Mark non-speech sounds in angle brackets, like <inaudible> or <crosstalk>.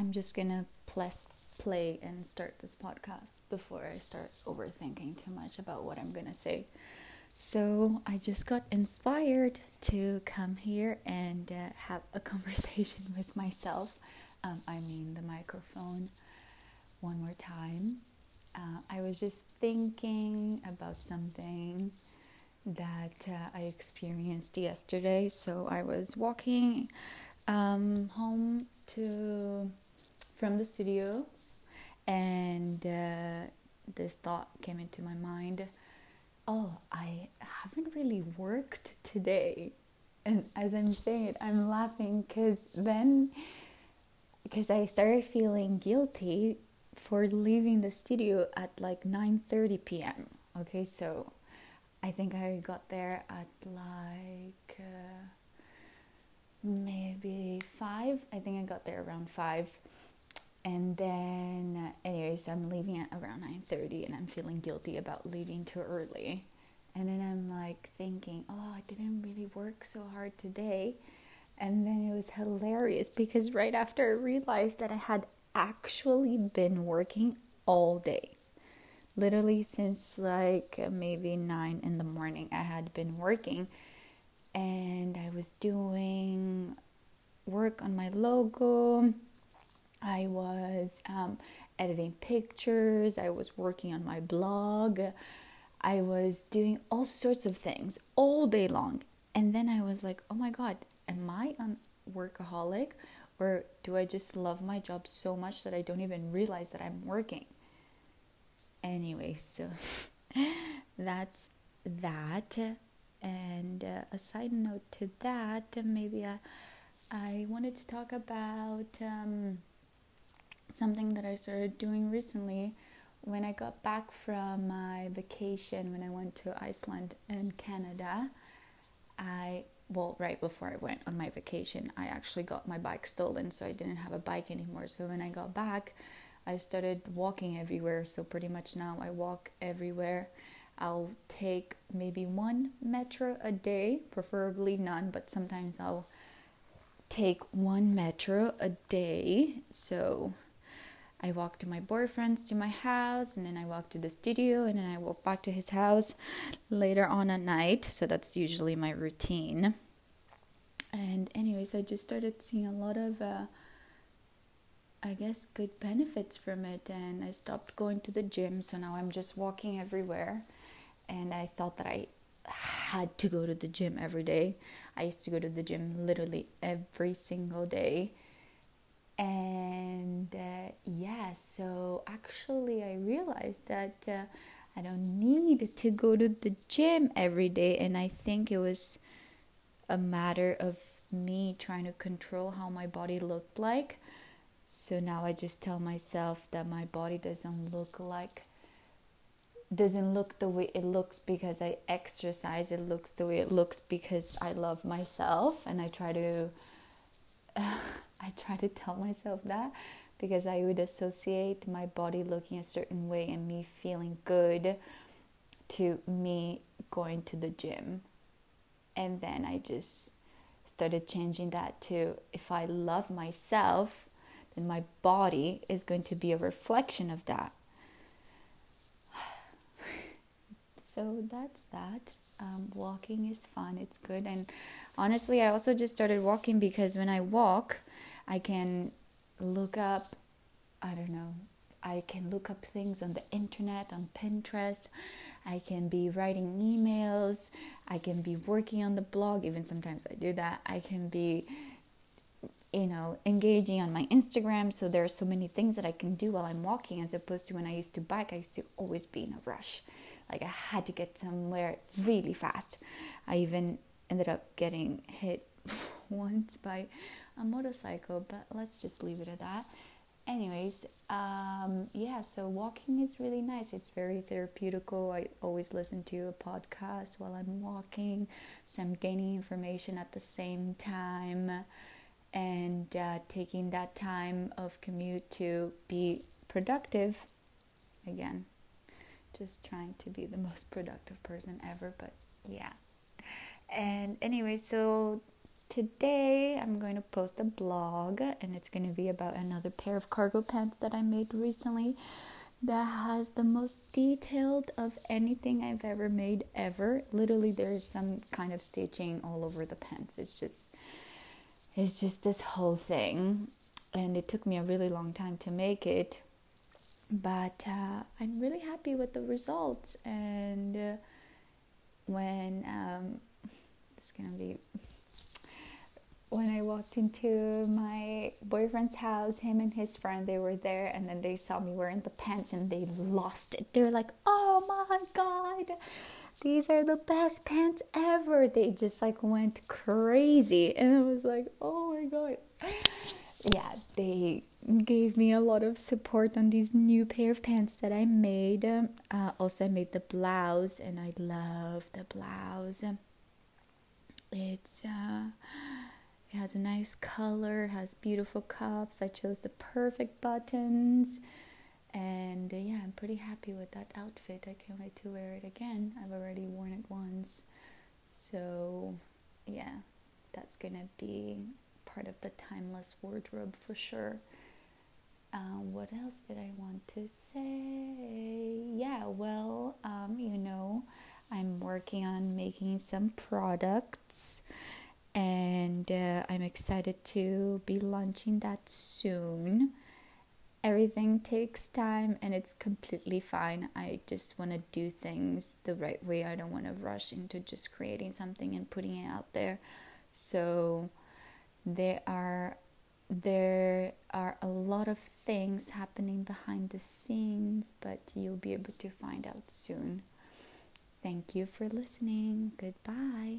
I'm just gonna play and start this podcast before I start overthinking too much about what I'm gonna say. So I just got inspired to come here and uh, have a <laughs> conversation with myself. Um, I mean, the microphone, one more time. Uh, I was just thinking about something that uh, I experienced yesterday. So I was walking um, home to from the studio, and uh, this thought came into my mind oh, I haven't really worked today. And as I'm saying it, I'm laughing because then, because I started feeling guilty for leaving the studio at like 9:30 p.m. Okay, so I think I got there at like uh, maybe five. I think I got there around five, and then anyways i'm leaving at around 9.30 and i'm feeling guilty about leaving too early. And then i'm like thinking oh i didn't really work so hard today. And then it was hilarious because right after i realized that i had actually been working all day literally since like maybe 9 in the morning i had been working. And i was doing work on my logo I was um, editing pictures, I was working on my blog, I was doing all sorts of things all day long. And then I was like, oh my God, am I a workaholic? Or do I just love my job so much that I don't even realize that I'm working? Anyway, so <laughs> that's that. And uh, a side note to that, maybe I, I wanted to talk about. Um, something that I started doing recently when I got back from my vacation when I went to Iceland and Canada. I well, right before I went on my vacation, I actually got my bike stolen, so I didn't have a bike anymore. So when I got back, I started walking everywhere. So pretty much now I walk everywhere. I'll take maybe one metro a day, preferably none, but sometimes I'll take one metro a day. So I walk to my boyfriend's to my house, and then I walk to the studio, and then I walk back to his house later on at night. So that's usually my routine. And, anyways, I just started seeing a lot of, uh, I guess, good benefits from it. And I stopped going to the gym, so now I'm just walking everywhere. And I thought that I had to go to the gym every day. I used to go to the gym literally every single day and uh, yeah so actually i realized that uh, i don't need to go to the gym every day and i think it was a matter of me trying to control how my body looked like. So now i just tell myself that my body doesn't look like doesn't look the way it looks because i exercise. It looks the way it looks because i love myself and i try to <laughs> I try to tell myself that because I would associate my body looking a certain way and me feeling good to me going to the gym. And then I just started changing that to if I love myself, then my body is going to be a reflection of that. <sighs> so that's that. Um, walking is fun, it's good. And honestly, I also just started walking because when I walk, I can look up, I don't know, I can look up things on the internet, on Pinterest. I can be writing emails. I can be working on the blog. Even sometimes I do that. I can be, you know, engaging on my Instagram. So there are so many things that I can do while I'm walking, as opposed to when I used to bike. I used to always be in a rush. Like I had to get somewhere really fast. I even ended up getting hit <laughs> once by a motorcycle, but let's just leave it at that. Anyways, um, yeah, so walking is really nice. It's very therapeutical. I always listen to a podcast while I'm walking, so I'm gaining information at the same time and uh, taking that time of commute to be productive again just trying to be the <laughs> most productive person ever but yeah and anyway so today I'm going to post a blog and it's going to be about another pair of cargo pants that I made recently that has the most detailed of anything I've ever made ever. Literally there's some kind of stitching all over the pants. It's just it's just this whole thing and it took me a really long time to make it but uh, I'm really happy with the results and uh, when um, <laughs> it's gonna be when I walked into my boyfriend's house, him and his friend, they were there, and then they saw me wearing the pants and they lost it. They were like, oh my god, these are the best pants ever. They just like went crazy, and I was like, oh my god. Yeah, they gave me a lot of support on these new pair of pants that I made. Uh, also, I made the blouse, and I love the blouse. It's uh, it has a nice color, has beautiful cuffs. I chose the perfect buttons. And uh, yeah, I'm pretty happy with that outfit. I can't wait to wear it again. I've already worn it once. So yeah, that's gonna be part of the timeless wardrobe for sure. Um, what else did I want to say? Yeah, well, um, you know, I'm working on making some products and uh, I'm excited to be launching that soon. Everything takes time and it's completely fine. I just want to do things the right way. I don't want to rush into just creating something and putting it out there. So there are there are a lot of things happening behind the scenes, but you'll be able to find out soon. Thank you for listening. Goodbye.